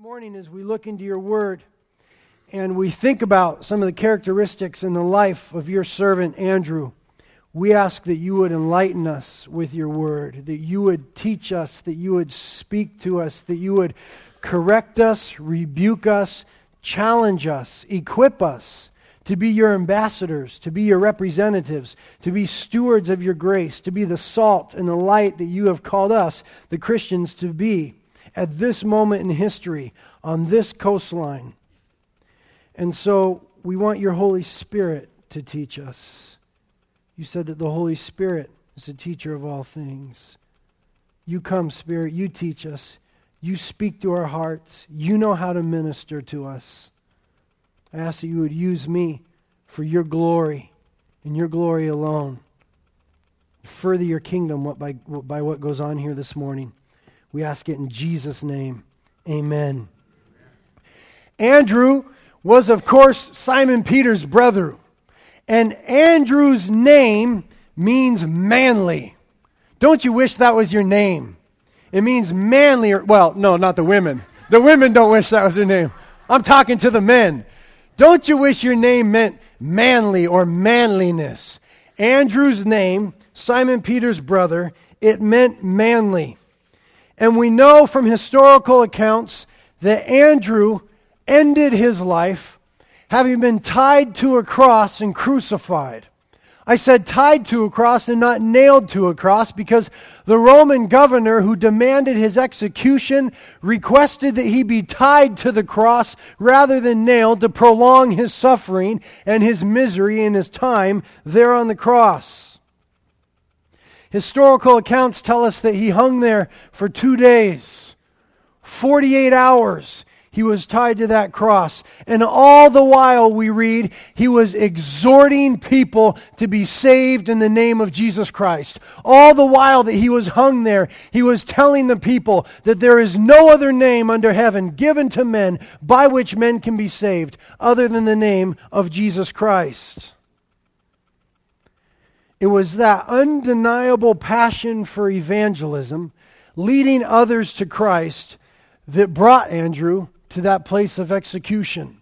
Morning, as we look into your word and we think about some of the characteristics in the life of your servant Andrew, we ask that you would enlighten us with your word, that you would teach us, that you would speak to us, that you would correct us, rebuke us, challenge us, equip us to be your ambassadors, to be your representatives, to be stewards of your grace, to be the salt and the light that you have called us, the Christians, to be at this moment in history on this coastline. And so we want your Holy Spirit to teach us. You said that the Holy Spirit is the teacher of all things. You come, Spirit, you teach us. You speak to our hearts. You know how to minister to us. I ask that you would use me for your glory and your glory alone. Further your kingdom by, by what goes on here this morning. We ask it in Jesus' name. Amen. Andrew was, of course, Simon Peter's brother. And Andrew's name means manly. Don't you wish that was your name? It means manly. Or, well, no, not the women. The women don't wish that was their name. I'm talking to the men. Don't you wish your name meant manly or manliness? Andrew's name, Simon Peter's brother, it meant manly. And we know from historical accounts that Andrew ended his life having been tied to a cross and crucified. I said tied to a cross and not nailed to a cross because the Roman governor who demanded his execution requested that he be tied to the cross rather than nailed to prolong his suffering and his misery in his time there on the cross. Historical accounts tell us that he hung there for two days, 48 hours. He was tied to that cross. And all the while, we read, he was exhorting people to be saved in the name of Jesus Christ. All the while that he was hung there, he was telling the people that there is no other name under heaven given to men by which men can be saved other than the name of Jesus Christ. It was that undeniable passion for evangelism, leading others to Christ, that brought Andrew to that place of execution.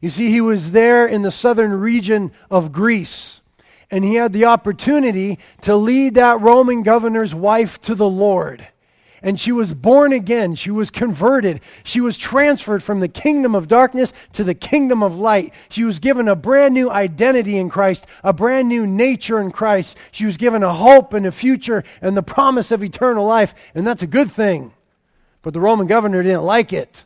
You see, he was there in the southern region of Greece, and he had the opportunity to lead that Roman governor's wife to the Lord and she was born again. She was converted. She was transferred from the kingdom of darkness to the kingdom of light. She was given a brand new identity in Christ, a brand new nature in Christ. She was given a hope and a future and the promise of eternal life, and that's a good thing. But the Roman governor didn't like it.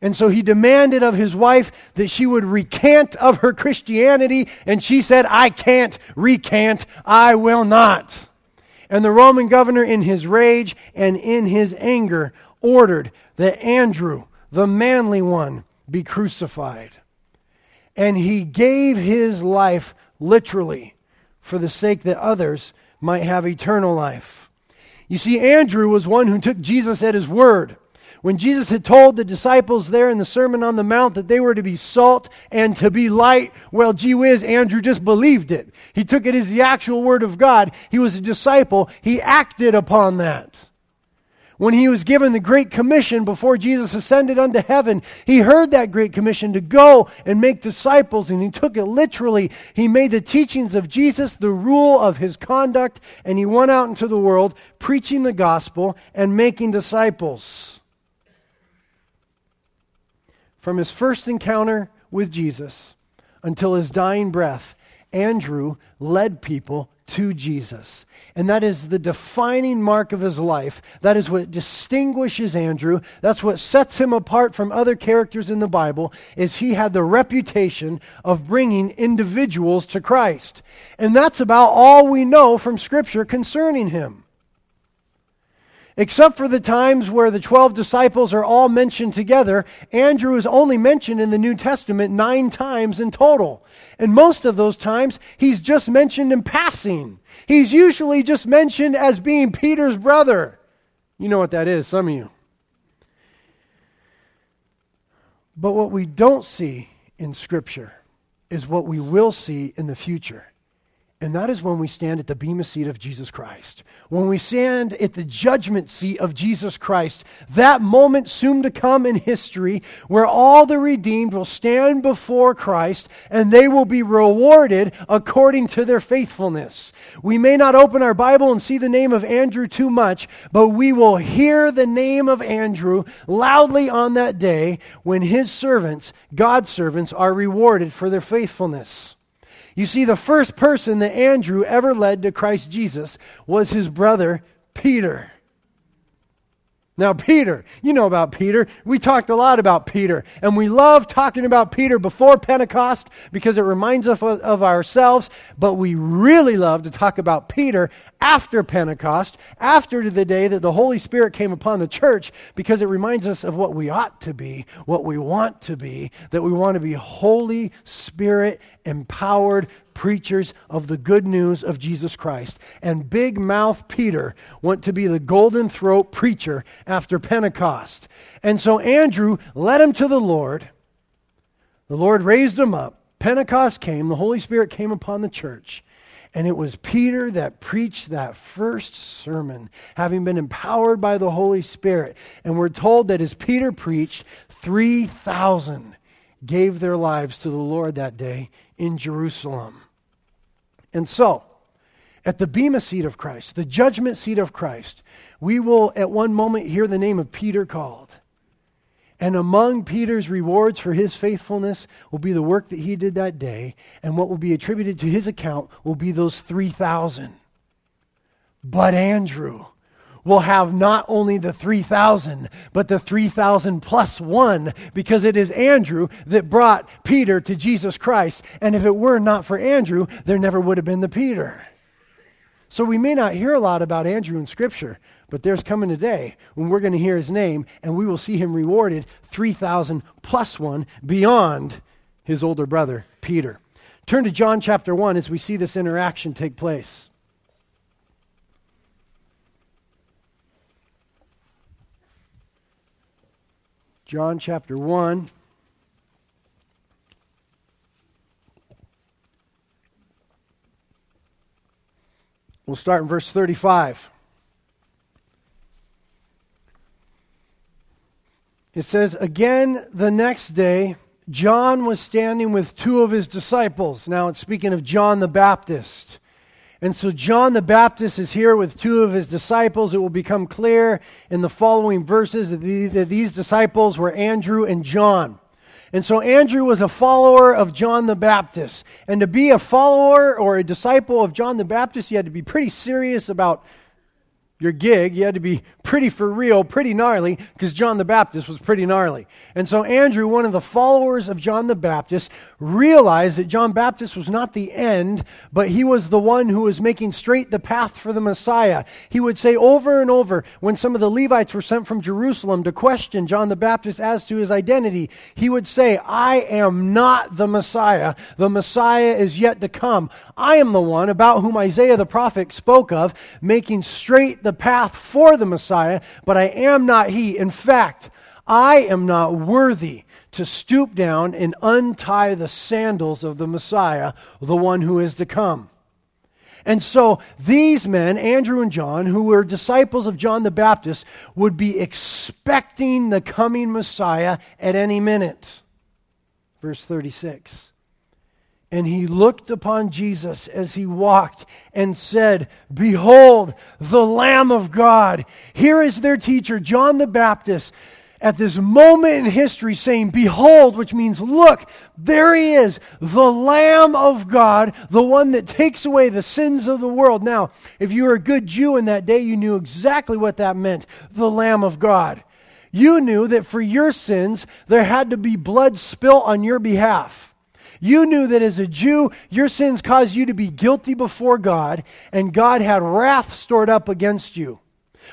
And so he demanded of his wife that she would recant of her Christianity, and she said, I can't recant, I will not. And the Roman governor, in his rage and in his anger, ordered that Andrew, the manly one, be crucified. And he gave his life literally for the sake that others might have eternal life. You see, Andrew was one who took Jesus at his word. When Jesus had told the disciples there in the Sermon on the Mount that they were to be salt and to be light, well, gee whiz, Andrew just believed it. He took it as the actual word of God. He was a disciple. He acted upon that. When he was given the Great Commission before Jesus ascended unto heaven, he heard that Great Commission to go and make disciples, and he took it literally. He made the teachings of Jesus the rule of his conduct, and he went out into the world preaching the gospel and making disciples. From his first encounter with Jesus until his dying breath, Andrew led people to Jesus. And that is the defining mark of his life. That is what distinguishes Andrew. That's what sets him apart from other characters in the Bible is he had the reputation of bringing individuals to Christ. And that's about all we know from scripture concerning him. Except for the times where the 12 disciples are all mentioned together, Andrew is only mentioned in the New Testament nine times in total. And most of those times, he's just mentioned in passing. He's usually just mentioned as being Peter's brother. You know what that is, some of you. But what we don't see in Scripture is what we will see in the future. And that is when we stand at the bema seat of Jesus Christ. When we stand at the judgment seat of Jesus Christ, that moment soon to come in history where all the redeemed will stand before Christ and they will be rewarded according to their faithfulness. We may not open our Bible and see the name of Andrew too much, but we will hear the name of Andrew loudly on that day when his servants, God's servants, are rewarded for their faithfulness. You see, the first person that Andrew ever led to Christ Jesus was his brother, Peter. Now, Peter, you know about Peter. We talked a lot about Peter, and we love talking about Peter before Pentecost because it reminds us of, ourselves, but we really love to talk about Peter after Pentecost, after the day that the Holy Spirit came upon the church, because it reminds us of what we ought to be, what we want to be, that we want to be Holy Spirit empowered preachers of the good news of Jesus Christ. And Big Mouth Peter went to be the golden throat preacher after Pentecost. And so Andrew led him to the Lord. The Lord raised him up. Pentecost came, the Holy Spirit came upon the church. And it was Peter that preached that first sermon, having been empowered by the Holy Spirit. And we're told that as Peter preached, 3,000 gave their lives to the Lord that day in Jerusalem. And so, at the Bema seat of Christ, the judgment seat of Christ, we will at one moment hear the name of Peter called. And among Peter's rewards for his faithfulness will be the work that he did that day, and what will be attributed to his account will be those 3,000. But Andrew, will have not only the 3,000, but the 3,000 plus one, because it is Andrew that brought Peter to Jesus Christ. And if it were not for Andrew, there never would have been the Peter. So we may not hear a lot about Andrew in Scripture, but there's coming a day when we're going to hear his name and we will see him rewarded 3,000 plus one beyond his older brother, Peter. Turn to John chapter 1 as we see this interaction take place. John chapter 1. We'll start in verse 35. It says, Again, the next day, John was standing with two of his disciples. Now it's speaking of John the Baptist. And so John the Baptist is here with two of his disciples. It will become clear in the following verses that, these disciples were Andrew and John. And so Andrew was a follower of John the Baptist. And to be a follower or a disciple of John the Baptist, you had to be pretty serious about your gig, you had to be pretty for real, pretty gnarly, because John the Baptist was pretty gnarly. And so Andrew, one of the followers of John the Baptist, realized that John Baptist was not the end, but he was the one who was making straight the path for the Messiah. He would say over and over, when some of the Levites were sent from Jerusalem to question John the Baptist as to his identity, he would say, I am not the Messiah. The Messiah is yet to come. I am the one about whom Isaiah the prophet spoke of, making straight the the path for the Messiah, but I am not he. In fact, I am not worthy to stoop down and untie the sandals of the Messiah, the one who is to come. And so these men, Andrew and John, who were disciples of John the Baptist, would be expecting the coming Messiah at any minute. Verse 36. And he looked upon Jesus as he walked and said, Behold, the Lamb of God. Here is their teacher, John the Baptist, at this moment in history saying, Behold, which means, Look, there he is, the Lamb of God, the one that takes away the sins of the world. Now, if you were a good Jew in that day, you knew exactly what that meant the Lamb of God. You knew that for your sins, there had to be blood spilt on your behalf. You knew that as a Jew, your sins caused you to be guilty before God, and God had wrath stored up against you.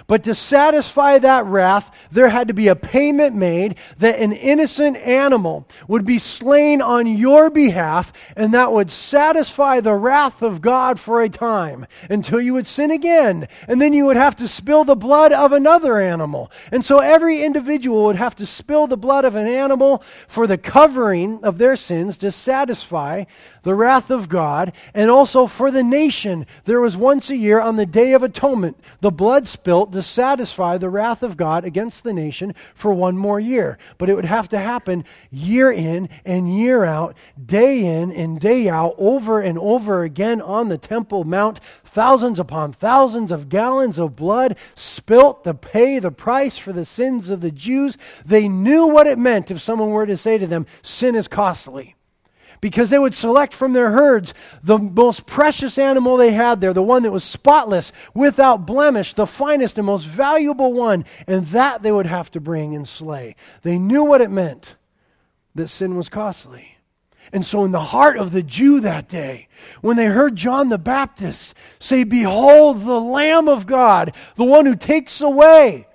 But to satisfy that wrath, there had to be a payment made that an innocent animal would be slain on your behalf, and that would satisfy the wrath of God for a time until you would sin again. And then you would have to spill the blood of another animal. And so every individual would have to spill the blood of an animal for the covering of their sins to satisfy the wrath of God, and also for the nation. There was once a year on the Day of Atonement the blood spilt to satisfy the wrath of God against the nation for one more year. But it would have to happen year in and year out, day in and day out, over and over again on the Temple Mount. Thousands upon thousands of gallons of blood spilt to pay the price for the sins of the Jews. They knew what it meant if someone were to say to them, Sin is costly because they would select from their herds the most precious animal they had there, the one that was spotless, without blemish, the finest and most valuable one, and that they would have to bring and slay. They knew what it meant that sin was costly. And so, in the heart of the Jew that day, when they heard John the Baptist say, Behold the Lamb of God, the one who takes away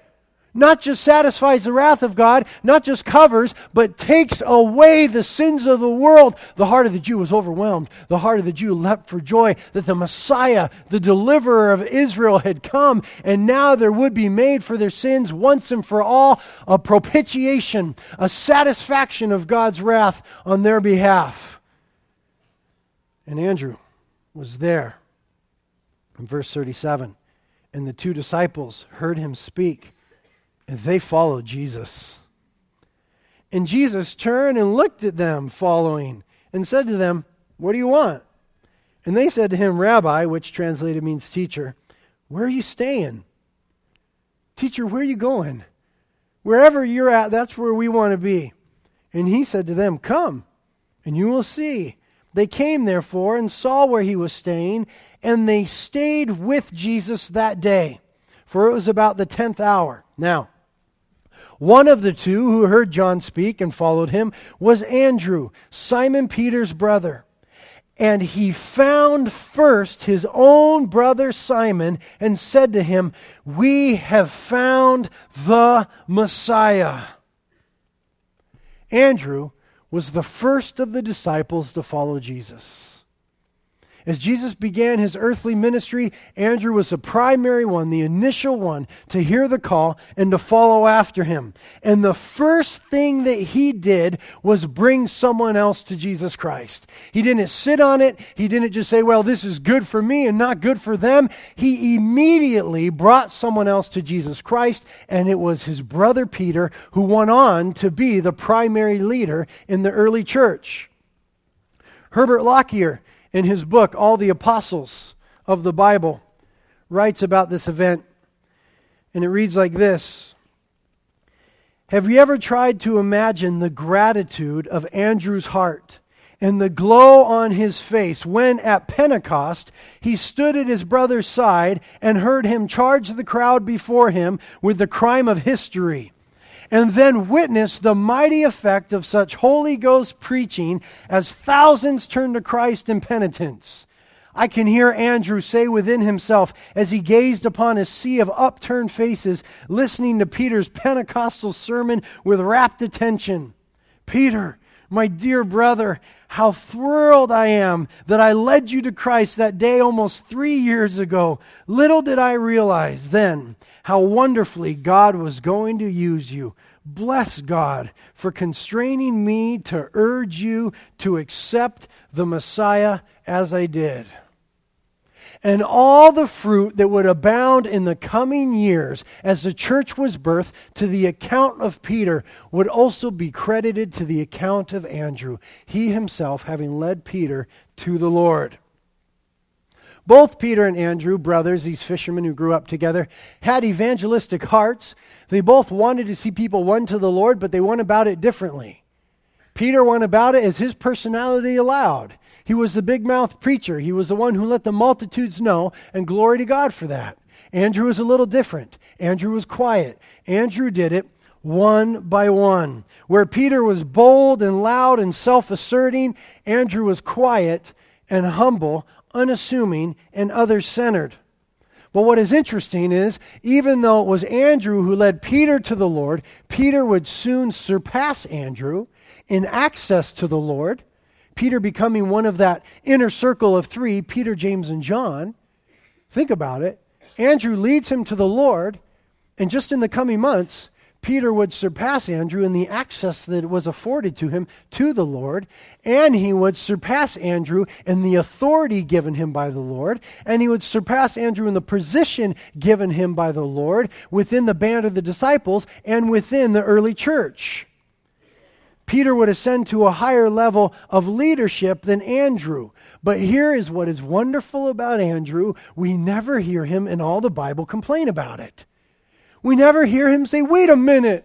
not just satisfies the wrath of God, not just covers, but takes away the sins of the world. The heart of the Jew was overwhelmed. The heart of the Jew leapt for joy that the Messiah, the deliverer of Israel, had come, and now there would be made for their sins once and for all a propitiation, a satisfaction of God's wrath on their behalf. And Andrew was there. In verse 37, and the two disciples heard him speak and they followed Jesus. And Jesus turned and looked at them following and said to them, What do you want? And they said to him, Rabbi, which translated means teacher, where are you staying? Teacher, where are you going? Wherever you're at, that's where we want to be. And he said to them, Come, and you will see. They came, therefore, and saw where he was staying, and they stayed with Jesus that day, for it was about the tenth hour. Now, one of the two who heard John speak and followed him was Andrew, Simon Peter's brother. And he found first his own brother Simon and said to him, We have found the Messiah. Andrew was the first of the disciples to follow Jesus. As Jesus began his earthly ministry, Andrew was the primary one, the initial one, to hear the call and to follow after him. And the first thing that he did was bring someone else to Jesus Christ. He didn't sit on it. He didn't just say, well, this is good for me and not good for them. He immediately brought someone else to Jesus Christ, and it was his brother Peter who went on to be the primary leader in the early church. Herbert Lockyer in his book, All the Apostles of the Bible, writes about this event. And it reads like this Have you ever tried to imagine the gratitude of Andrew's heart and the glow on his face when at Pentecost he stood at his brother's side and heard him charge the crowd before him with the crime of history? And then witness the mighty effect of such Holy Ghost preaching as thousands turn to Christ in penitence. I can hear Andrew say within himself as he gazed upon a sea of upturned faces, listening to Peter's Pentecostal sermon with rapt attention. Peter, my dear brother, how thrilled I am that I led you to Christ that day almost three years ago. Little did I realize then how wonderfully God was going to use you. Bless God for constraining me to urge you to accept the Messiah as I did and all the fruit that would abound in the coming years as the church was birthed to the account of Peter would also be credited to the account of Andrew, he himself having led Peter to the Lord. Both Peter and Andrew, brothers, these fishermen who grew up together, had evangelistic hearts. They both wanted to see people won to the Lord, but they went about it differently. Peter went about it as his personality allowed. He was the big mouth preacher. He was the one who let the multitudes know, and glory to God for that. Andrew was a little different. Andrew was quiet. Andrew did it one by one. Where Peter was bold and loud and self asserting, Andrew was quiet and humble, unassuming, and other centered. But what is interesting is, even though it was Andrew who led Peter to the Lord, Peter would soon surpass Andrew in access to the Lord. Peter becoming one of that inner circle of three Peter, James, and John. Think about it. Andrew leads him to the Lord, and just in the coming months, Peter would surpass Andrew in the access that was afforded to him to the Lord, and he would surpass Andrew in the authority given him by the Lord, and he would surpass Andrew in the position given him by the Lord within the band of the disciples and within the early church. Peter would ascend to a higher level of leadership than Andrew. But here is what is wonderful about Andrew we never hear him in all the Bible complain about it. We never hear him say, Wait a minute.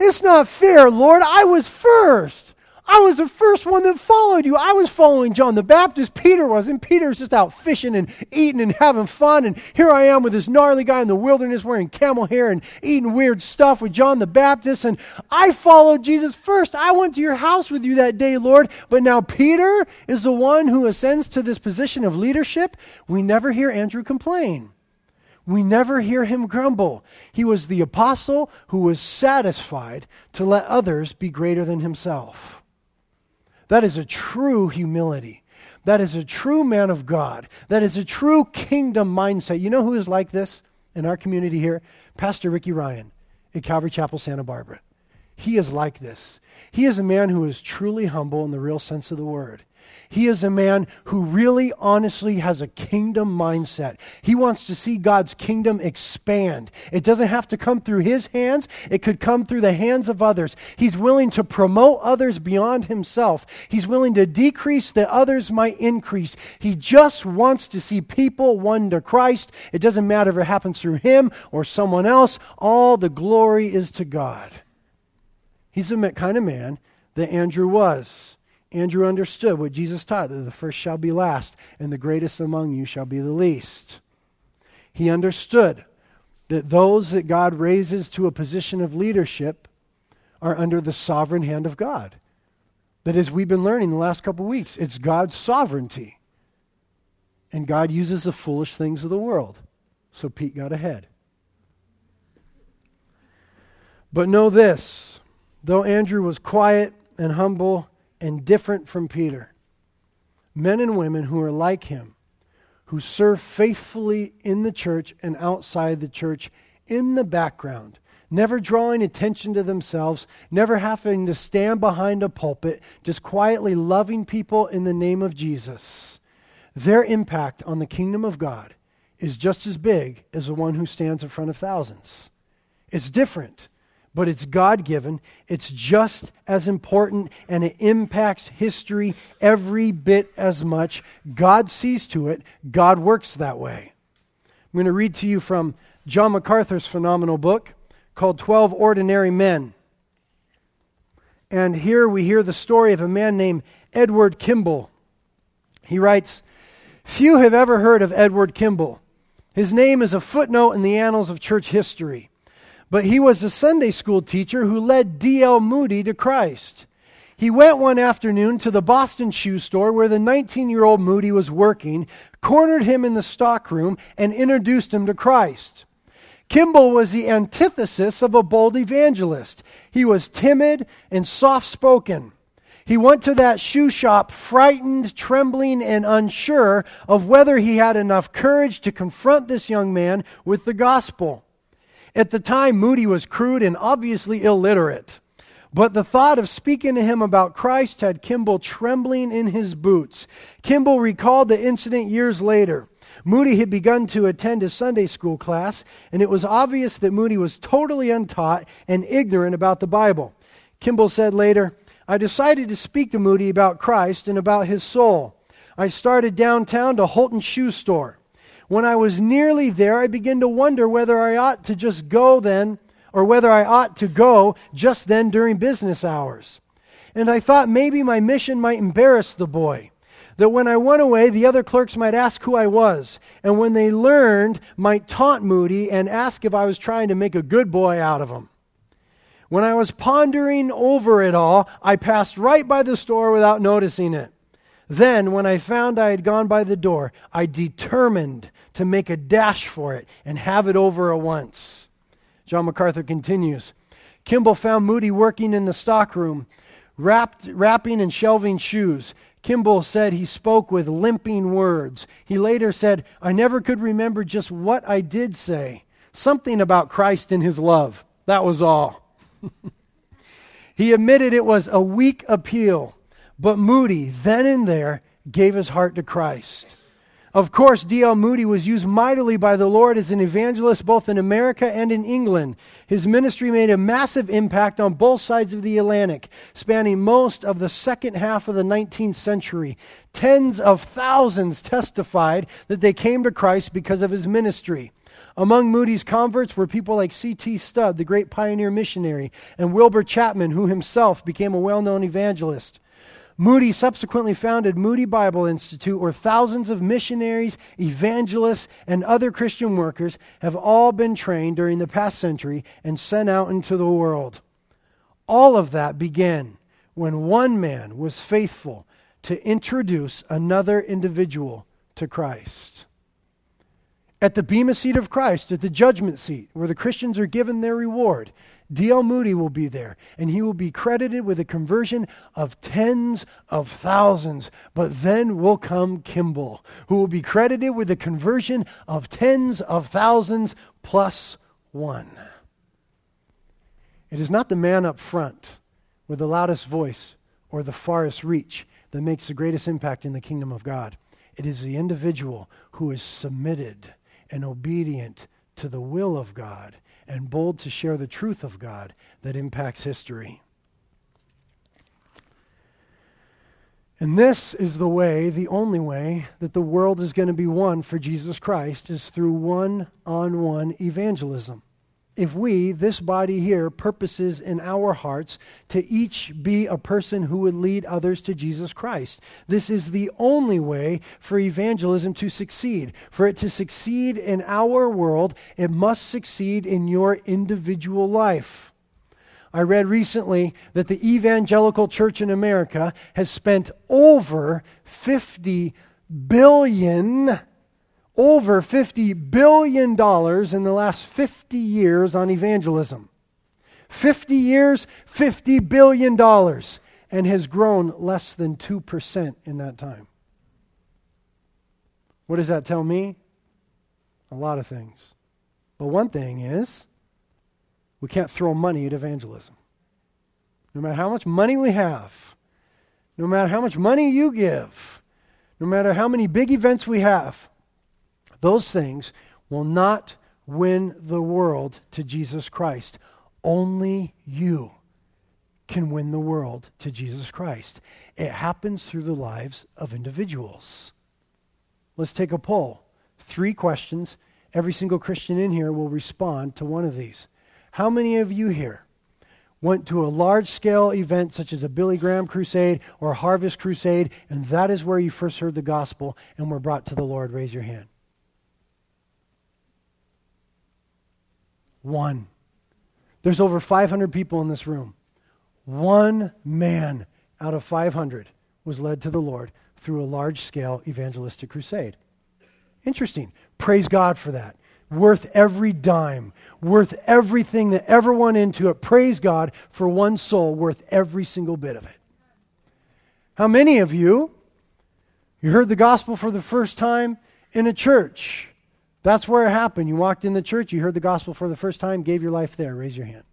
It's not fair, Lord. I was first. I was the first one that followed you. I was following John the Baptist. Peter wasn't. Peter's just out fishing and eating and having fun. And here I am with this gnarly guy in the wilderness wearing camel hair and eating weird stuff with John the Baptist. And I followed Jesus first. I went to your house with you that day, Lord. But now Peter is the one who ascends to this position of leadership. We never hear Andrew complain. We never hear him grumble. He was the apostle who was satisfied to let others be greater than himself. That is a true humility. That is a true man of God. That is a true kingdom mindset. You know who is like this in our community here? Pastor Ricky Ryan at Calvary Chapel, Santa Barbara. He is like this. He is a man who is truly humble in the real sense of the word. He is a man who really honestly has a kingdom mindset. He wants to see God's kingdom expand. It doesn't have to come through his hands, it could come through the hands of others. He's willing to promote others beyond himself. He's willing to decrease that others might increase. He just wants to see people won to Christ. It doesn't matter if it happens through him or someone else, all the glory is to God. He's the kind of man that Andrew was. Andrew understood what Jesus taught that the first shall be last, and the greatest among you shall be the least. He understood that those that God raises to a position of leadership are under the sovereign hand of God. That as we've been learning the last couple of weeks, it's God's sovereignty. And God uses the foolish things of the world. So Pete got ahead. But know this though Andrew was quiet and humble and different from Peter. Men and women who are like him, who serve faithfully in the church and outside the church in the background, never drawing attention to themselves, never having to stand behind a pulpit, just quietly loving people in the name of Jesus. Their impact on the kingdom of God is just as big as the one who stands in front of thousands. It's different but it's God given. It's just as important and it impacts history every bit as much. God sees to it, God works that way. I'm going to read to you from John MacArthur's phenomenal book called 12 Ordinary Men. And here we hear the story of a man named Edward Kimball. He writes Few have ever heard of Edward Kimball. His name is a footnote in the annals of church history. But he was a Sunday school teacher who led D.L. Moody to Christ. He went one afternoon to the Boston shoe store where the 19 year old Moody was working, cornered him in the stockroom, and introduced him to Christ. Kimball was the antithesis of a bold evangelist. He was timid and soft spoken. He went to that shoe shop frightened, trembling, and unsure of whether he had enough courage to confront this young man with the gospel. At the time, Moody was crude and obviously illiterate. But the thought of speaking to him about Christ had Kimball trembling in his boots. Kimball recalled the incident years later. Moody had begun to attend his Sunday school class, and it was obvious that Moody was totally untaught and ignorant about the Bible. Kimball said later, I decided to speak to Moody about Christ and about his soul. I started downtown to Holton Shoe Store. When I was nearly there, I began to wonder whether I ought to just go then, or whether I ought to go just then during business hours. And I thought maybe my mission might embarrass the boy. That when I went away, the other clerks might ask who I was, and when they learned, might taunt Moody and ask if I was trying to make a good boy out of him. When I was pondering over it all, I passed right by the store without noticing it. Then, when I found I had gone by the door, I determined to make a dash for it and have it over at once. John MacArthur continues Kimball found Moody working in the stockroom, wrapping and shelving shoes. Kimball said he spoke with limping words. He later said, I never could remember just what I did say. Something about Christ and his love. That was all. he admitted it was a weak appeal, but Moody, then and there, gave his heart to Christ. Of course, D.L. Moody was used mightily by the Lord as an evangelist both in America and in England. His ministry made a massive impact on both sides of the Atlantic, spanning most of the second half of the 19th century. Tens of thousands testified that they came to Christ because of his ministry. Among Moody's converts were people like C.T. Studd, the great pioneer missionary, and Wilbur Chapman, who himself became a well known evangelist. Moody subsequently founded Moody Bible Institute, where thousands of missionaries, evangelists, and other Christian workers have all been trained during the past century and sent out into the world. All of that began when one man was faithful to introduce another individual to Christ. At the Bema seat of Christ, at the judgment seat, where the Christians are given their reward, D.L. Moody will be there, and he will be credited with a conversion of tens of thousands. But then will come Kimball, who will be credited with a conversion of tens of thousands plus one. It is not the man up front with the loudest voice or the farthest reach that makes the greatest impact in the kingdom of God. It is the individual who is submitted and obedient to the will of God and bold to share the truth of God that impacts history. And this is the way, the only way, that the world is going to be won for Jesus Christ is through one on one evangelism if we, this body here, purposes in our hearts to each be a person who would lead others to Jesus Christ. This is the only way for evangelism to succeed. For it to succeed in our world, it must succeed in your individual life. I read recently that the evangelical church in America has spent over 50 billion over $50 billion in the last 50 years on evangelism. 50 years, $50 billion, and has grown less than 2% in that time. What does that tell me? A lot of things. But one thing is, we can't throw money at evangelism. No matter how much money we have, no matter how much money you give, no matter how many big events we have, those things will not win the world to Jesus Christ. Only you can win the world to Jesus Christ. It happens through the lives of individuals. Let's take a poll. Three questions. Every single Christian in here will respond to one of these. How many of you here went to a large scale event such as a Billy Graham crusade or a Harvest crusade, and that is where you first heard the gospel and were brought to the Lord? Raise your hand. One. There's over 500 people in this room. One man out of 500 was led to the Lord through a large scale evangelistic crusade. Interesting. Praise God for that. Worth every dime, worth everything that ever went into it. Praise God for one soul, worth every single bit of it. How many of you, you heard the gospel for the first time in a church? That's where it happened. You walked in the church, you heard the gospel for the first time, gave your life there. Raise your hand.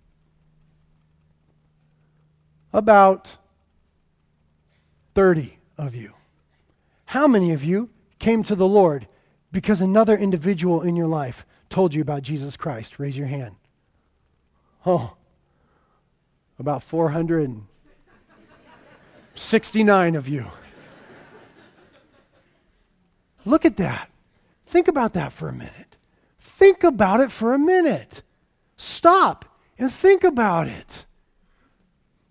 About 30 of you. How many of you came to the Lord because another individual in your life told you about Jesus Christ? Raise your hand. Oh, about 469 of you. Look at that. Think about that for a minute. Think about it for a minute. Stop and think about it.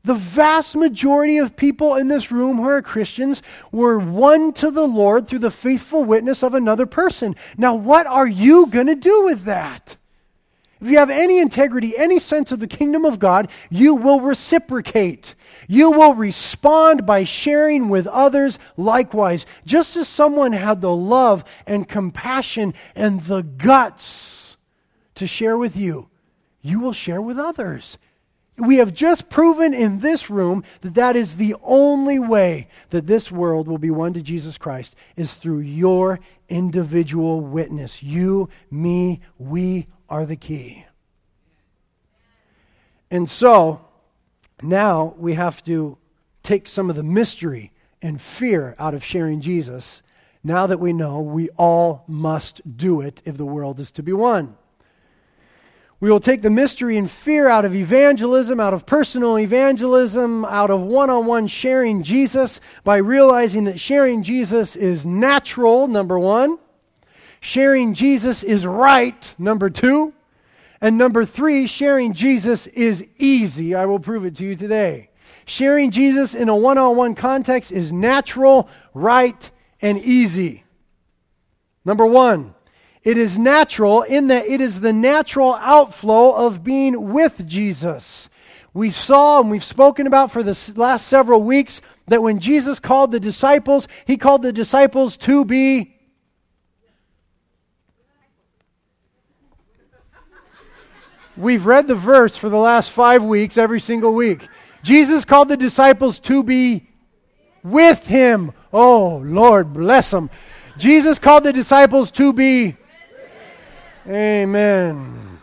The vast majority of people in this room who are Christians were won to the Lord through the faithful witness of another person. Now, what are you going to do with that? If you have any integrity, any sense of the kingdom of God, you will reciprocate. You will respond by sharing with others likewise. Just as someone had the love and compassion and the guts to share with you, you will share with others. We have just proven in this room that that is the only way that this world will be won to Jesus Christ is through your individual witness. You, me, we are the key. And so now we have to take some of the mystery and fear out of sharing Jesus now that we know we all must do it if the world is to be won. We will take the mystery and fear out of evangelism, out of personal evangelism, out of one on one sharing Jesus by realizing that sharing Jesus is natural, number one. Sharing Jesus is right, number two. And number three, sharing Jesus is easy. I will prove it to you today. Sharing Jesus in a one on one context is natural, right, and easy. Number one, it is natural in that it is the natural outflow of being with Jesus. We saw and we've spoken about for the last several weeks that when Jesus called the disciples, he called the disciples to be We've read the verse for the last five weeks, every single week. Jesus called the disciples to be with him. Oh, Lord, bless them. Jesus called the disciples to be. Amen.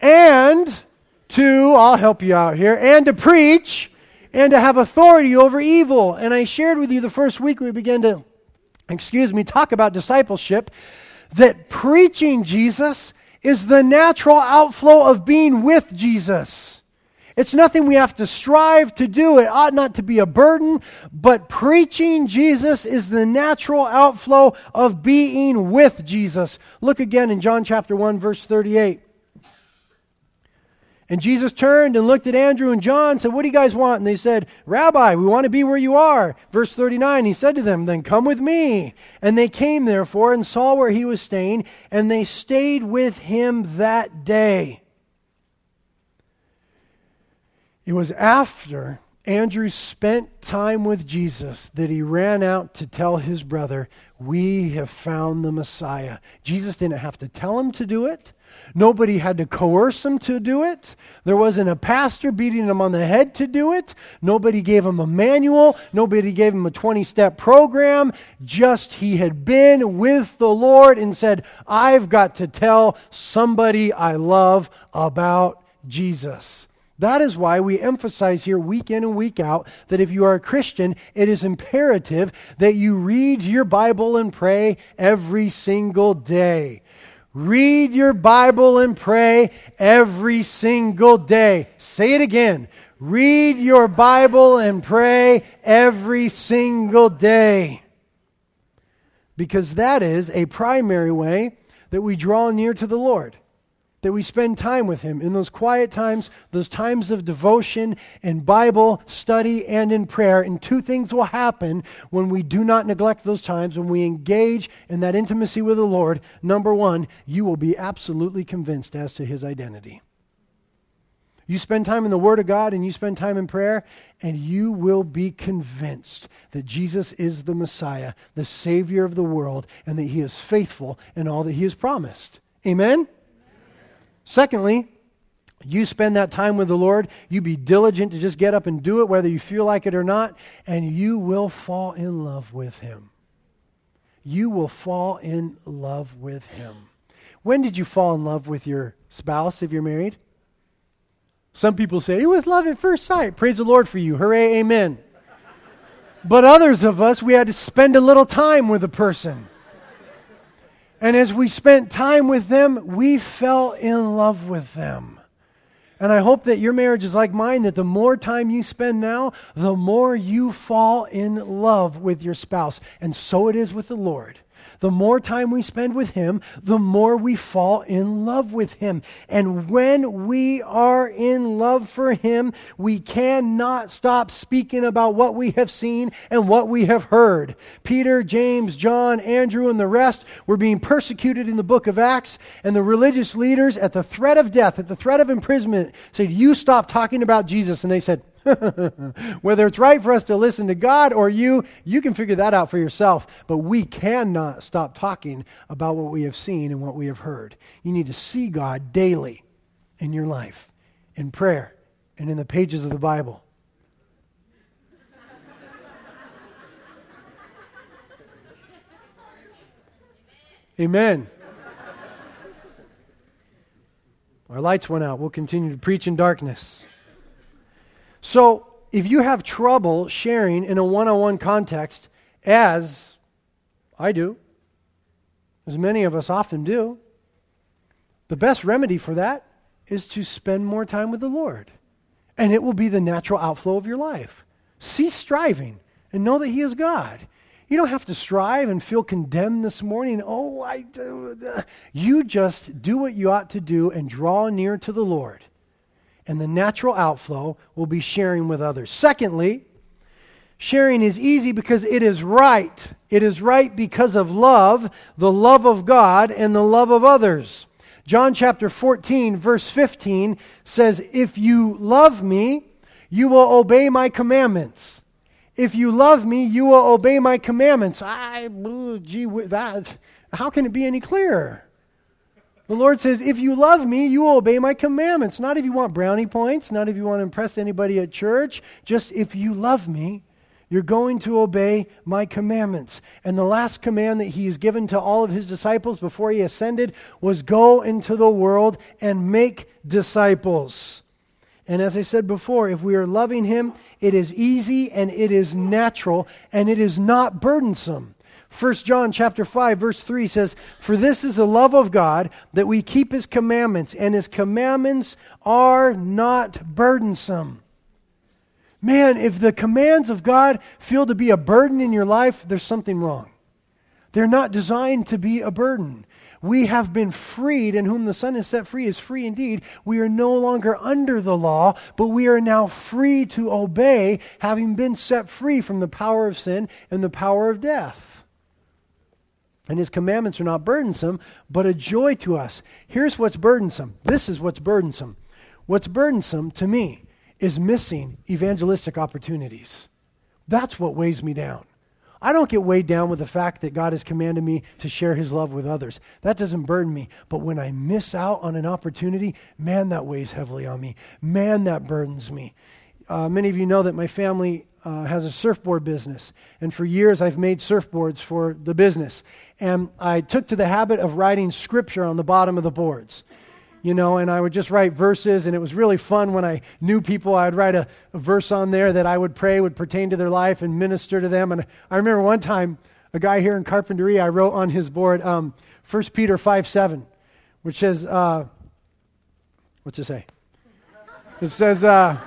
And to, I'll help you out here, and to preach and to have authority over evil. And I shared with you the first week we began to, excuse me, talk about discipleship, that preaching Jesus is the natural outflow of being with Jesus. It's nothing we have to strive to do. It ought not to be a burden, but preaching Jesus is the natural outflow of being with Jesus. Look again in John chapter 1 verse 38. And Jesus turned and looked at Andrew and John and said, What do you guys want? And they said, Rabbi, we want to be where you are. Verse 39, he said to them, Then come with me. And they came, therefore, and saw where he was staying, and they stayed with him that day. It was after Andrew spent time with Jesus that he ran out to tell his brother, We have found the Messiah. Jesus didn't have to tell him to do it. Nobody had to coerce him to do it. There wasn't a pastor beating him on the head to do it. Nobody gave him a manual. Nobody gave him a 20 step program. Just he had been with the Lord and said, I've got to tell somebody I love about Jesus. That is why we emphasize here week in and week out that if you are a Christian, it is imperative that you read your Bible and pray every single day. Read your Bible and pray every single day. Say it again. Read your Bible and pray every single day. Because that is a primary way that we draw near to the Lord that we spend time with Him in those quiet times, those times of devotion and Bible study and in prayer. And two things will happen when we do not neglect those times, when we engage in that intimacy with the Lord. Number one, you will be absolutely convinced as to His identity. You spend time in the Word of God and you spend time in prayer, and you will be convinced that Jesus is the Messiah, the Savior of the world, and that He is faithful in all that He has promised. Amen? Secondly, you spend that time with the Lord, you be diligent to just get up and do it, whether you feel like it or not, and you will fall in love with Him. You will fall in love with Him. When did you fall in love with your spouse if you're married? Some people say it was love at first sight. Praise the Lord for you. Hooray, amen. but others of us, we had to spend a little time with a person. And as we spent time with them, we fell in love with them. And I hope that your marriage is like mine, that the more time you spend now, the more you fall in love with your spouse. And so it is with the Lord. The more time we spend with Him, the more we fall in love with Him. And when we are in love for Him, we cannot stop speaking about what we have seen and what we have heard. Peter, James, John, Andrew, and the rest were being persecuted in the book of Acts, and the religious leaders, at the threat of death, at the threat of imprisonment, said, You stop talking about Jesus. And they said, Whether it's right for us to listen to God or you, you can figure that out for yourself. But we cannot stop talking about what we have seen and what we have heard. You need to see God daily in your life, in prayer, and in the pages of the Bible. Amen. Our lights went out. We'll continue to preach in darkness. So, if you have trouble sharing in a one on one context, as I do, as many of us often do, the best remedy for that is to spend more time with the Lord. And it will be the natural outflow of your life. Cease striving and know that He is God. You don't have to strive and feel condemned this morning. Oh, I. You just do what you ought to do and draw near to the Lord and the natural outflow will be sharing with others. Secondly, sharing is easy because it is right. It is right because of love, the love of God, and the love of others. John chapter 14, verse 15 says, If you love me, you will obey my commandments. If you love me, you will obey my commandments. I, gee, that, how can it be any clearer? The Lord says, If you love me, you will obey my commandments. Not if you want brownie points, not if you want to impress anybody at church, just if you love me, you're going to obey my commandments. And the last command that he has given to all of his disciples before he ascended was go into the world and make disciples. And as I said before, if we are loving him, it is easy and it is natural and it is not burdensome. 1 John chapter 5 verse 3 says, "For this is the love of God that we keep his commandments, and his commandments are not burdensome." Man, if the commands of God feel to be a burden in your life, there's something wrong. They're not designed to be a burden. We have been freed, and whom the Son has set free is free indeed. We are no longer under the law, but we are now free to obey, having been set free from the power of sin and the power of death. And his commandments are not burdensome, but a joy to us. Here's what's burdensome. This is what's burdensome. What's burdensome to me is missing evangelistic opportunities. That's what weighs me down. I don't get weighed down with the fact that God has commanded me to share his love with others. That doesn't burden me. But when I miss out on an opportunity, man, that weighs heavily on me. Man, that burdens me. Uh, many of you know that my family uh, has a surfboard business. And for years, I've made surfboards for the business. And I took to the habit of writing scripture on the bottom of the boards. You know, and I would just write verses, and it was really fun when I knew people. I would write a, a verse on there that I would pray would pertain to their life and minister to them. And I remember one time, a guy here in Carpinteria, I wrote on his board um, 1 Peter 5 7, which says, uh, what's it say? It says, uh,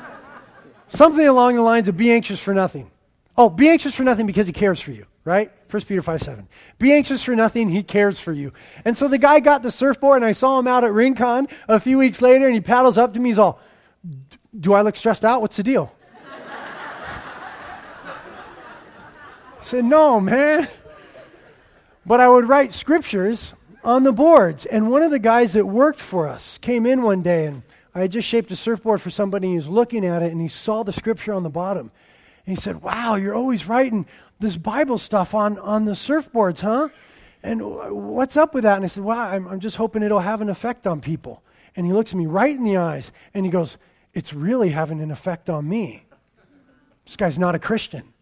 Something along the lines of be anxious for nothing. Oh, be anxious for nothing because he cares for you, right? 1 Peter 5 7. Be anxious for nothing, he cares for you. And so the guy got the surfboard, and I saw him out at Rincon a few weeks later, and he paddles up to me. He's all, Do I look stressed out? What's the deal? I said, No, man. But I would write scriptures on the boards. And one of the guys that worked for us came in one day and I had just shaped a surfboard for somebody, and he was looking at it, and he saw the scripture on the bottom. And he said, Wow, you're always writing this Bible stuff on, on the surfboards, huh? And what's up with that? And I said, Well, I'm, I'm just hoping it'll have an effect on people. And he looks at me right in the eyes, and he goes, It's really having an effect on me. This guy's not a Christian.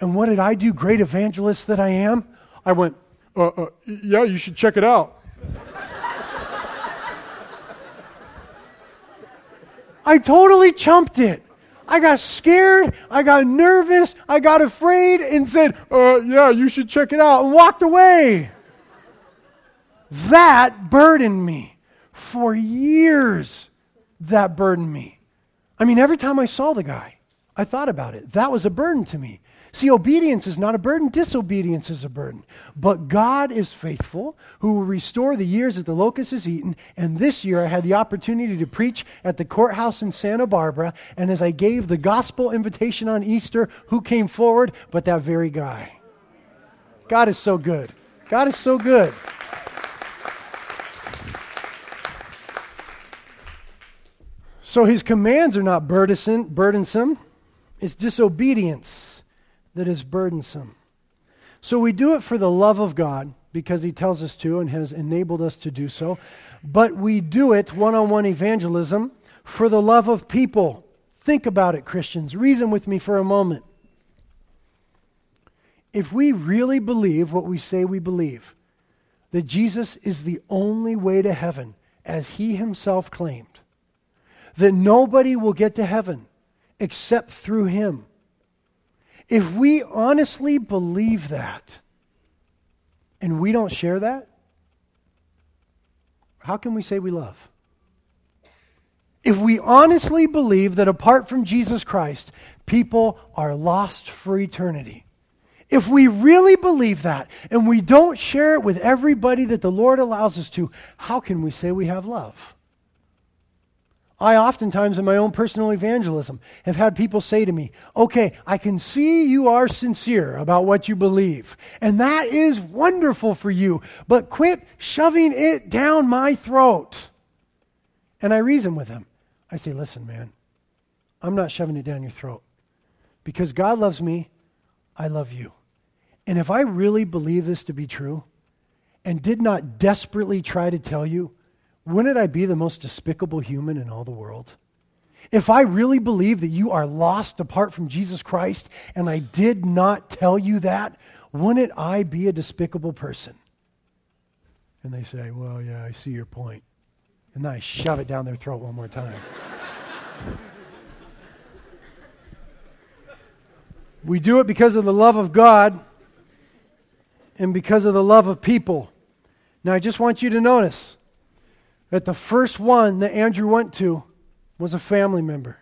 And what did I do, great evangelist that I am? I went, uh, uh, Yeah, you should check it out. I totally chumped it. I got scared, I got nervous, I got afraid, and said, uh, Yeah, you should check it out, and walked away. That burdened me. For years, that burdened me. I mean, every time I saw the guy, I thought about it. That was a burden to me. See, obedience is not a burden, disobedience is a burden. But God is faithful, who will restore the years that the locust has eaten. And this year I had the opportunity to preach at the courthouse in Santa Barbara. And as I gave the gospel invitation on Easter, who came forward but that very guy? God is so good. God is so good. So his commands are not burdensome, it's disobedience that is burdensome. So we do it for the love of God because He tells us to and has enabled us to do so. But we do it, one on one evangelism, for the love of people. Think about it, Christians. Reason with me for a moment. If we really believe what we say we believe, that Jesus is the only way to heaven, as He Himself claimed, that nobody will get to heaven except through Him if we honestly believe that and we don't share that, how can we say we love? If we honestly believe that apart from Jesus Christ, people are lost for eternity, if we really believe that and we don't share it with everybody that the Lord allows us to, how can we say we have love? I oftentimes, in my own personal evangelism, have had people say to me, Okay, I can see you are sincere about what you believe, and that is wonderful for you, but quit shoving it down my throat. And I reason with them. I say, Listen, man, I'm not shoving it down your throat. Because God loves me, I love you. And if I really believe this to be true, and did not desperately try to tell you, wouldn't I be the most despicable human in all the world? If I really believe that you are lost apart from Jesus Christ and I did not tell you that, wouldn't I be a despicable person? And they say, Well, yeah, I see your point. And then I shove it down their throat one more time. we do it because of the love of God and because of the love of people. Now, I just want you to notice that the first one that Andrew went to was a family member.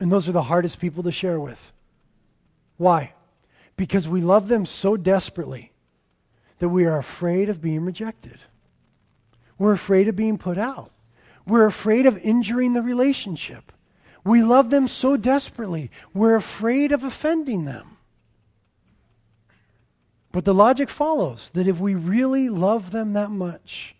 And those are the hardest people to share with. Why? Because we love them so desperately that we are afraid of being rejected. We're afraid of being put out. We're afraid of injuring the relationship. We love them so desperately, we're afraid of offending them. But the logic follows that if we really love them that much,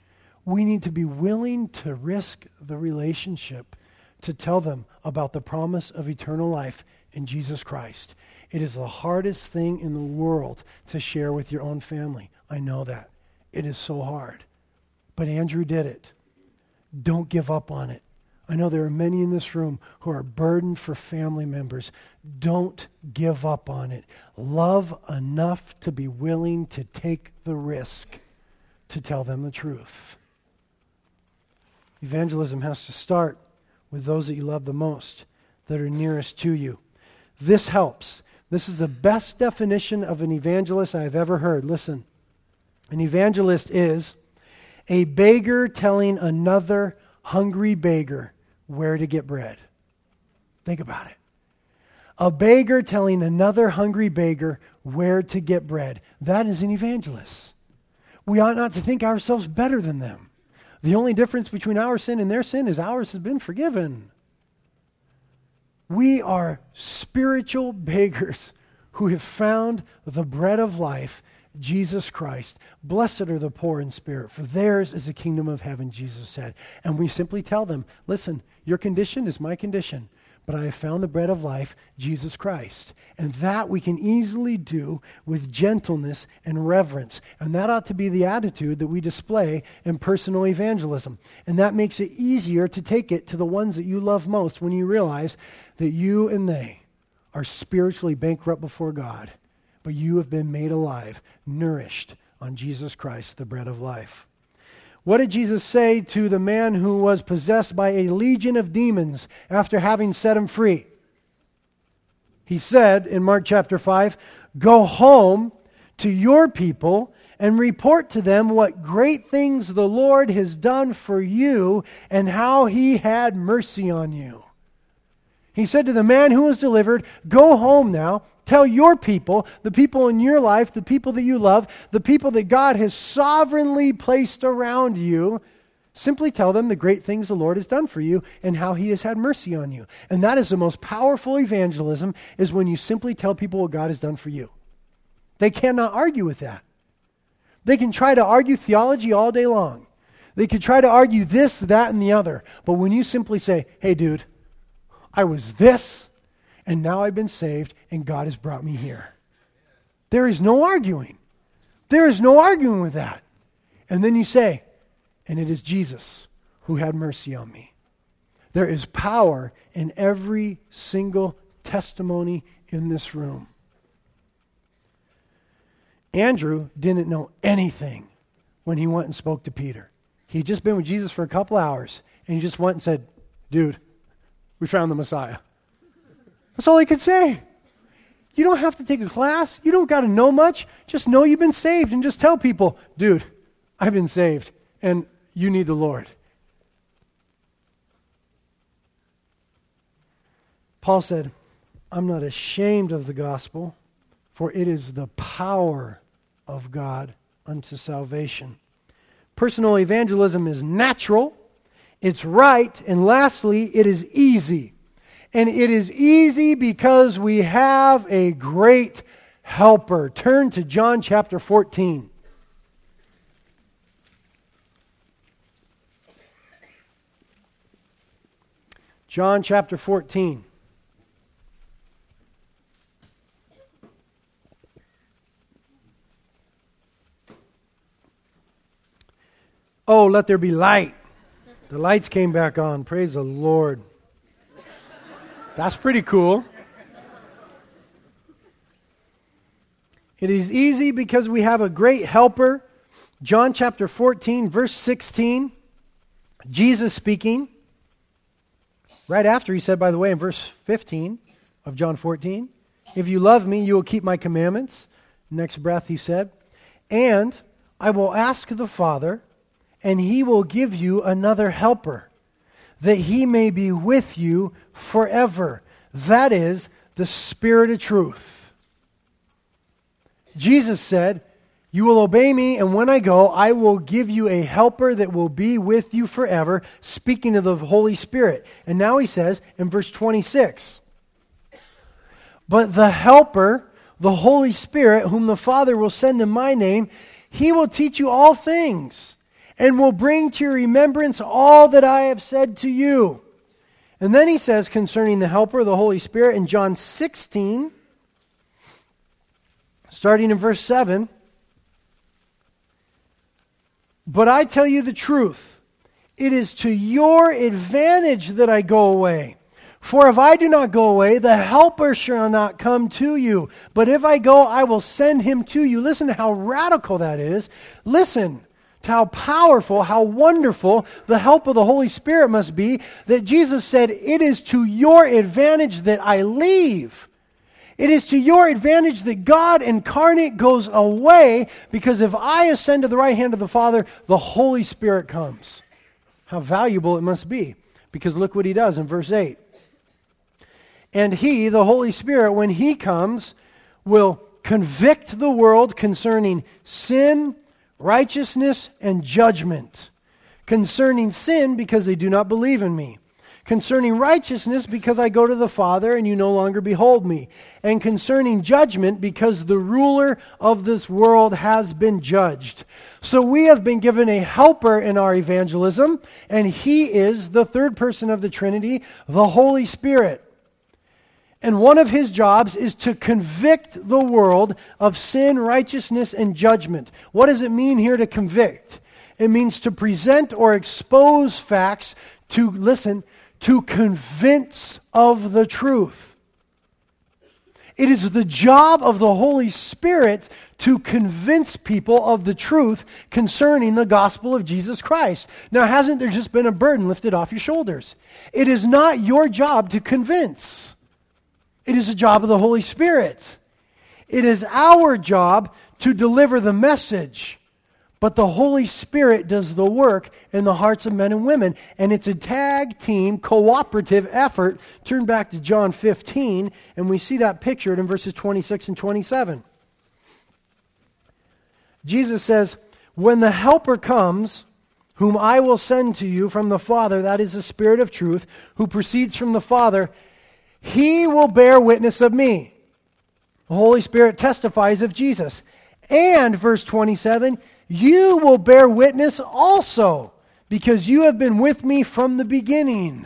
we need to be willing to risk the relationship to tell them about the promise of eternal life in Jesus Christ. It is the hardest thing in the world to share with your own family. I know that. It is so hard. But Andrew did it. Don't give up on it. I know there are many in this room who are burdened for family members. Don't give up on it. Love enough to be willing to take the risk to tell them the truth. Evangelism has to start with those that you love the most, that are nearest to you. This helps. This is the best definition of an evangelist I have ever heard. Listen, an evangelist is a beggar telling another hungry beggar where to get bread. Think about it. A beggar telling another hungry beggar where to get bread. That is an evangelist. We ought not to think ourselves better than them. The only difference between our sin and their sin is ours has been forgiven. We are spiritual beggars who have found the bread of life, Jesus Christ. Blessed are the poor in spirit, for theirs is the kingdom of heaven, Jesus said. And we simply tell them, listen, your condition is my condition but I have found the bread of life, Jesus Christ. And that we can easily do with gentleness and reverence. And that ought to be the attitude that we display in personal evangelism. And that makes it easier to take it to the ones that you love most when you realize that you and they are spiritually bankrupt before God, but you have been made alive, nourished on Jesus Christ, the bread of life. What did Jesus say to the man who was possessed by a legion of demons after having set him free? He said in Mark chapter 5 Go home to your people and report to them what great things the Lord has done for you and how he had mercy on you. He said to the man who was delivered, Go home now. Tell your people, the people in your life, the people that you love, the people that God has sovereignly placed around you, simply tell them the great things the Lord has done for you and how he has had mercy on you. And that is the most powerful evangelism is when you simply tell people what God has done for you. They cannot argue with that. They can try to argue theology all day long. They can try to argue this, that, and the other. But when you simply say, hey, dude, I was this, and now I've been saved, and God has brought me here. There is no arguing. There is no arguing with that. And then you say, and it is Jesus who had mercy on me. There is power in every single testimony in this room. Andrew didn't know anything when he went and spoke to Peter. He'd just been with Jesus for a couple hours, and he just went and said, Dude, we found the Messiah. That's all he could say. You don't have to take a class. You don't got to know much. Just know you've been saved and just tell people, dude, I've been saved and you need the Lord. Paul said, I'm not ashamed of the gospel, for it is the power of God unto salvation. Personal evangelism is natural, it's right, and lastly, it is easy. And it is easy because we have a great helper. Turn to John chapter 14. John chapter 14. Oh, let there be light. The lights came back on. Praise the Lord. That's pretty cool. It is easy because we have a great helper. John chapter 14, verse 16. Jesus speaking. Right after he said, by the way, in verse 15 of John 14, If you love me, you will keep my commandments. Next breath, he said, And I will ask the Father, and he will give you another helper that he may be with you forever. That is the Spirit of truth. Jesus said, You will obey me, and when I go, I will give you a helper that will be with you forever, speaking of the Holy Spirit. And now he says in verse 26 But the helper, the Holy Spirit, whom the Father will send in my name, he will teach you all things and will bring to your remembrance all that I have said to you. And then he says concerning the Helper, the Holy Spirit, in John 16, starting in verse 7 But I tell you the truth, it is to your advantage that I go away. For if I do not go away, the Helper shall not come to you. But if I go, I will send him to you. Listen to how radical that is. Listen how powerful, how wonderful the help of the Holy Spirit must be that Jesus said, It is to your advantage that I leave. It is to your advantage that God incarnate goes away because if I ascend to the right hand of the Father, the Holy Spirit comes. How valuable it must be. Because look what he does in verse 8. And he, the Holy Spirit, when he comes, will convict the world concerning sin righteousness and judgment. Concerning sin, because they do not believe in me. Concerning righteousness, because I go to the Father and you no longer behold me. And concerning judgment, because the ruler of this world has been judged. So we have been given a helper in our evangelism, and he is the third person of the Trinity, the Holy Spirit. And one of his jobs is to convict the world of sin, righteousness, and judgment. What does it mean here to convict? It means to present or expose facts to, listen, to convince of the truth. It is the job of the Holy Spirit to convince people of the truth concerning the gospel of Jesus Christ. Now, hasn't there just been a burden lifted off your shoulders? It is not your job to convince. It is a job of the Holy Spirit. It is our job to deliver the message. but the Holy Spirit does the work in the hearts of men and women. And it's a tag team, cooperative effort. Turn back to John 15, and we see that pictured in verses 26 and 27. Jesus says, When the Helper comes, whom I will send to you from the Father, that is the Spirit of truth, who proceeds from the Father, he will bear witness of me. The Holy Spirit testifies of Jesus. And, verse 27, you will bear witness also, because you have been with me from the beginning.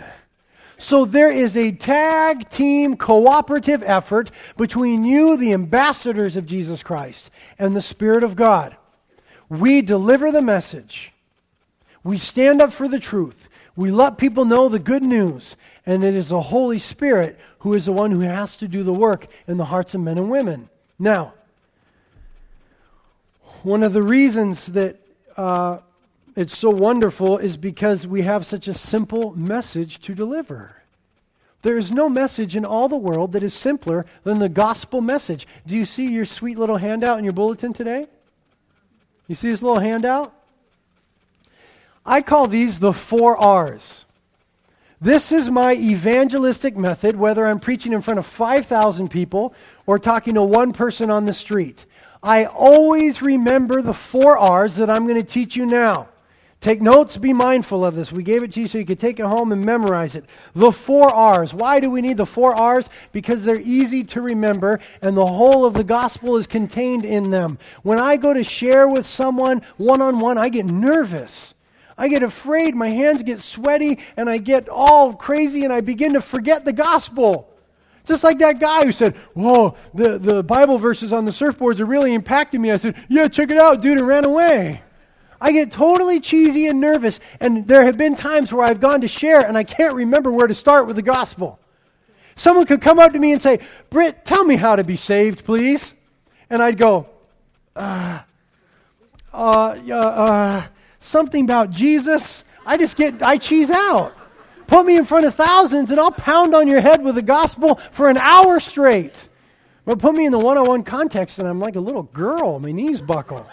So there is a tag team cooperative effort between you, the ambassadors of Jesus Christ, and the Spirit of God. We deliver the message. We stand up for the truth. We let people know the good news. And it is the Holy Spirit who is the one who has to do the work in the hearts of men and women. Now, one of the reasons that uh, it's so wonderful is because we have such a simple message to deliver. There is no message in all the world that is simpler than the gospel message. Do you see your sweet little handout in your bulletin today? You see this little handout? I call these the four R's. This is my evangelistic method, whether I'm preaching in front of 5,000 people or talking to one person on the street. I always remember the four R's that I'm going to teach you now. Take notes, be mindful of this. We gave it to you so you could take it home and memorize it. The four R's. Why do we need the four R's? Because they're easy to remember and the whole of the gospel is contained in them. When I go to share with someone one on one, I get nervous. I get afraid, my hands get sweaty, and I get all crazy and I begin to forget the gospel. Just like that guy who said, Whoa, the, the Bible verses on the surfboards are really impacting me. I said, Yeah, check it out, dude, and ran away. I get totally cheesy and nervous, and there have been times where I've gone to share and I can't remember where to start with the gospel. Someone could come up to me and say, Britt, tell me how to be saved, please. And I'd go, uh, uh, uh, uh something about Jesus. I just get, I cheese out. Put me in front of thousands and I'll pound on your head with the gospel for an hour straight. But put me in the one on one context and I'm like a little girl, my knees buckle.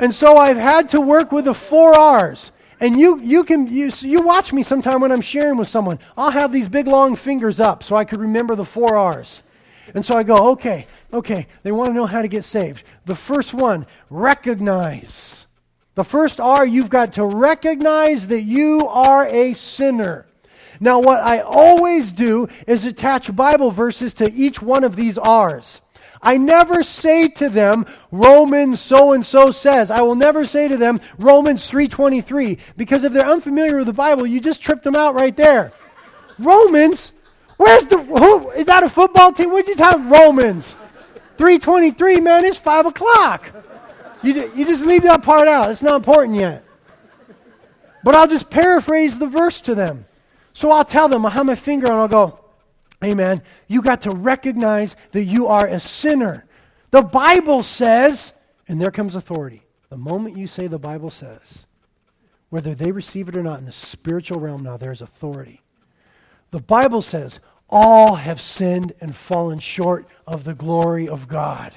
and so I've had to work with the four R's. And you, you can you, you watch me sometime when I'm sharing with someone. I'll have these big long fingers up so I could remember the four R's. And so I go, okay, okay, they want to know how to get saved. The first one, recognize. The first R, you've got to recognize that you are a sinner. Now, what I always do is attach Bible verses to each one of these R's. I never say to them, Romans so and so says. I will never say to them, Romans 3.23, because if they're unfamiliar with the Bible, you just tripped them out right there. Romans? Where's the, who, is that a football team? What'd you talk, Romans? 3.23, man, it's 5 o'clock. You, you just leave that part out. It's not important yet. But I'll just paraphrase the verse to them. So I'll tell them, I'll have my finger and I'll go, Amen. you got to recognize that you are a sinner. The Bible says, and there comes authority. The moment you say the Bible says, whether they receive it or not in the spiritual realm now, there's authority. The Bible says, all have sinned and fallen short of the glory of God.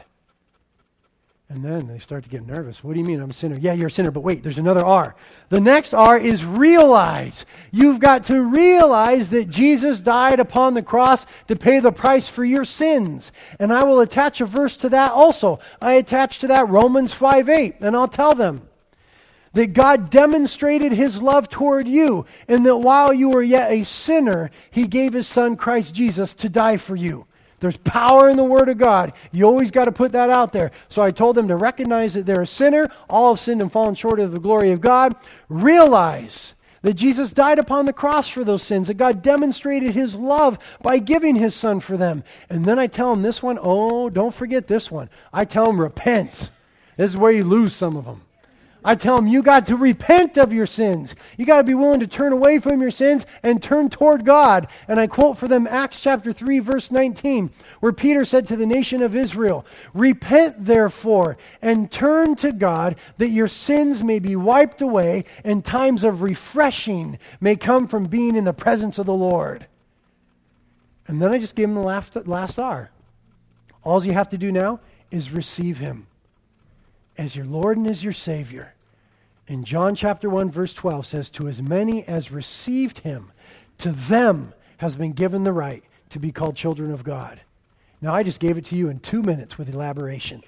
And then they start to get nervous. What do you mean I'm a sinner? Yeah, you're a sinner, but wait, there's another R. The next R is realize. You've got to realize that Jesus died upon the cross to pay the price for your sins. And I will attach a verse to that also. I attach to that Romans 5 8, and I'll tell them that God demonstrated his love toward you, and that while you were yet a sinner, he gave his son Christ Jesus to die for you. There's power in the Word of God. You always got to put that out there. So I told them to recognize that they're a sinner, all have sinned and fallen short of the glory of God. Realize that Jesus died upon the cross for those sins, that God demonstrated his love by giving his son for them. And then I tell them this one, oh, don't forget this one. I tell them, repent. This is where you lose some of them. I tell them, you got to repent of your sins. You got to be willing to turn away from your sins and turn toward God. And I quote for them Acts chapter 3, verse 19, where Peter said to the nation of Israel, Repent therefore and turn to God that your sins may be wiped away and times of refreshing may come from being in the presence of the Lord. And then I just gave them the last, last R. All you have to do now is receive Him as your Lord and as your Savior. And John chapter 1, verse 12 says, To as many as received him, to them has been given the right to be called children of God. Now, I just gave it to you in two minutes with elaboration.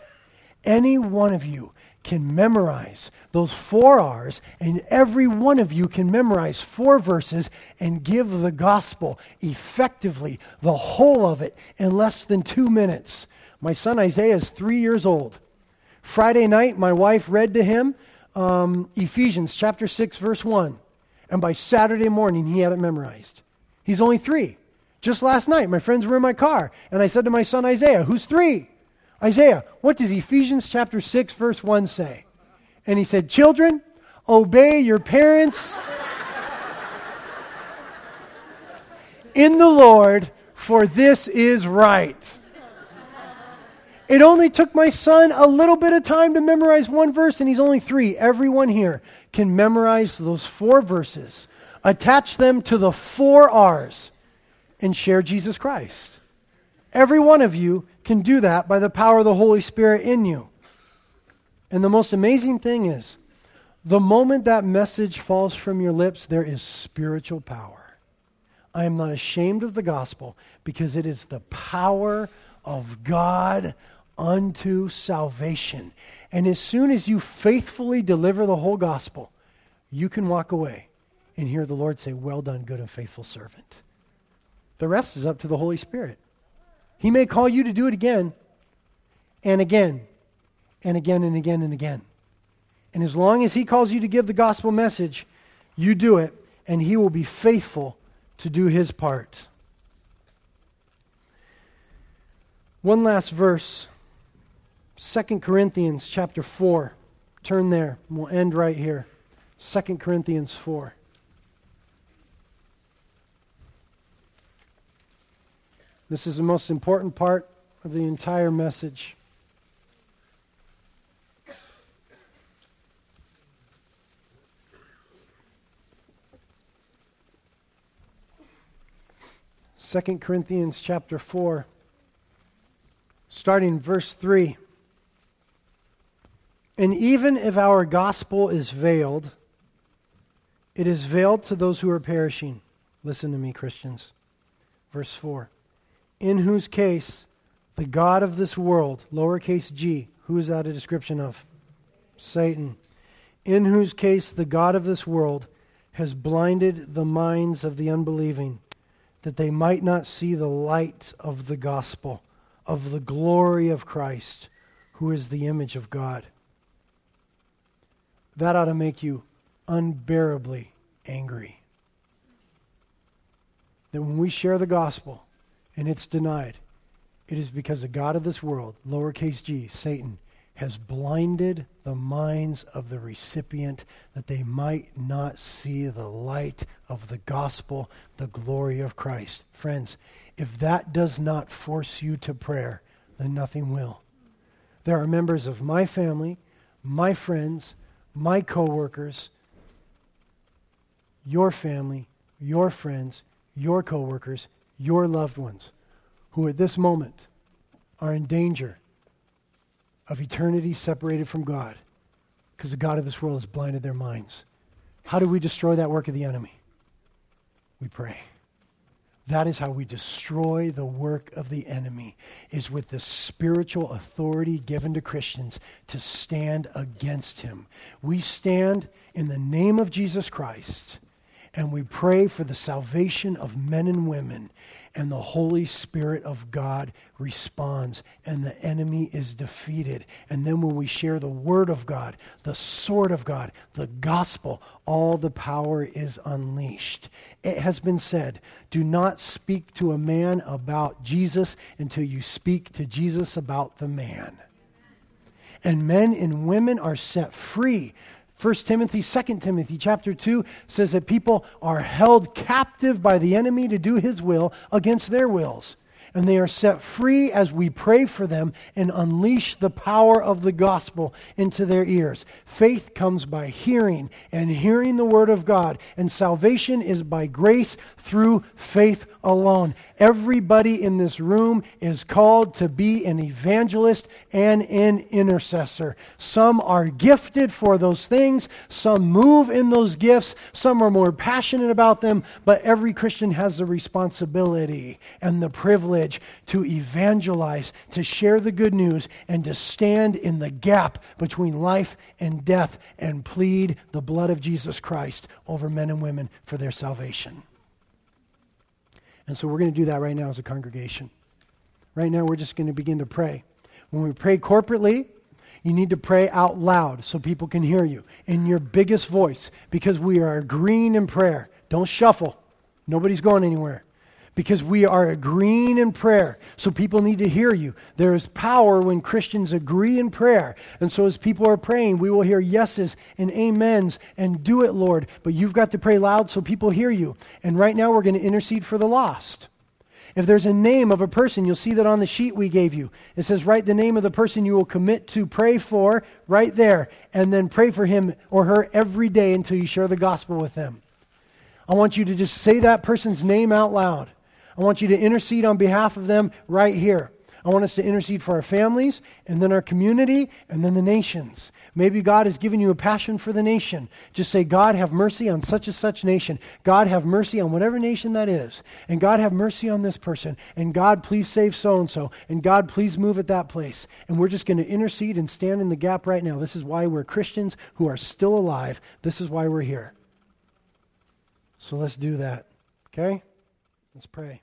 Any one of you can memorize those four R's, and every one of you can memorize four verses and give the gospel effectively, the whole of it, in less than two minutes. My son Isaiah is three years old. Friday night, my wife read to him um, Ephesians chapter 6, verse 1. And by Saturday morning, he had it memorized. He's only three. Just last night, my friends were in my car, and I said to my son Isaiah, Who's three? Isaiah, what does Ephesians chapter 6, verse 1 say? And he said, Children, obey your parents in the Lord, for this is right. It only took my son a little bit of time to memorize one verse, and he's only three. Everyone here can memorize those four verses, attach them to the four R's, and share Jesus Christ. Every one of you can do that by the power of the Holy Spirit in you. And the most amazing thing is, the moment that message falls from your lips, there is spiritual power. I am not ashamed of the gospel because it is the power of God unto salvation. And as soon as you faithfully deliver the whole gospel, you can walk away and hear the Lord say, Well done, good and faithful servant. The rest is up to the Holy Spirit. He may call you to do it again and again and again and again and again. And as long as He calls you to give the gospel message, you do it, and He will be faithful to do His part. One last verse 2 Corinthians chapter 4. Turn there. We'll end right here. 2 Corinthians 4. This is the most important part of the entire message. Second Corinthians chapter 4, starting verse 3. And even if our gospel is veiled, it is veiled to those who are perishing. Listen to me, Christians. Verse 4 in whose case the God of this world, lowercase g, who is that a description of? Satan. In whose case the God of this world has blinded the minds of the unbelieving, that they might not see the light of the gospel, of the glory of Christ, who is the image of God. That ought to make you unbearably angry. That when we share the gospel, and it's denied, it is because the God of this world, lowercase g, Satan, has blinded the minds of the recipient that they might not see the light of the gospel, the glory of Christ. Friends, if that does not force you to prayer, then nothing will. There are members of my family, my friends, my coworkers, your family, your friends, your coworkers your loved ones who at this moment are in danger of eternity separated from God because the God of this world has blinded their minds. How do we destroy that work of the enemy? We pray. That is how we destroy the work of the enemy, is with the spiritual authority given to Christians to stand against him. We stand in the name of Jesus Christ and we pray for the salvation of men and women. And the Holy Spirit of God responds, and the enemy is defeated. And then when we share the Word of God, the sword of God, the gospel, all the power is unleashed. It has been said do not speak to a man about Jesus until you speak to Jesus about the man. And men and women are set free 1 Timothy, 2 Timothy chapter 2 says that people are held captive by the enemy to do his will against their wills. And they are set free as we pray for them and unleash the power of the gospel into their ears. Faith comes by hearing, and hearing the word of God, and salvation is by grace through faith alone. Everybody in this room is called to be an evangelist and an intercessor. Some are gifted for those things, some move in those gifts, some are more passionate about them, but every Christian has the responsibility and the privilege to evangelize, to share the good news, and to stand in the gap between life and death and plead the blood of Jesus Christ over men and women for their salvation. And so we're going to do that right now as a congregation. Right now, we're just going to begin to pray. When we pray corporately, you need to pray out loud so people can hear you in your biggest voice because we are agreeing in prayer. Don't shuffle, nobody's going anywhere because we are agreeing in prayer. So people need to hear you. There is power when Christians agree in prayer. And so as people are praying, we will hear yeses and amens and do it, Lord. But you've got to pray loud so people hear you. And right now we're going to intercede for the lost. If there's a name of a person, you'll see that on the sheet we gave you. It says, write the name of the person you will commit to pray for right there, and then pray for him or her every day until you share the gospel with them. I want you to just say that person's name out loud. I want you to intercede on behalf of them right here. I want us to intercede for our families and then our community and then the nations. Maybe God has given you a passion for the nation. Just say, God, have mercy on such and such nation. God, have mercy on whatever nation that is. And God, have mercy on this person. And God, please save so and so. And God, please move at that place. And we're just going to intercede and stand in the gap right now. This is why we're Christians who are still alive. This is why we're here. So let's do that. Okay? Let's pray.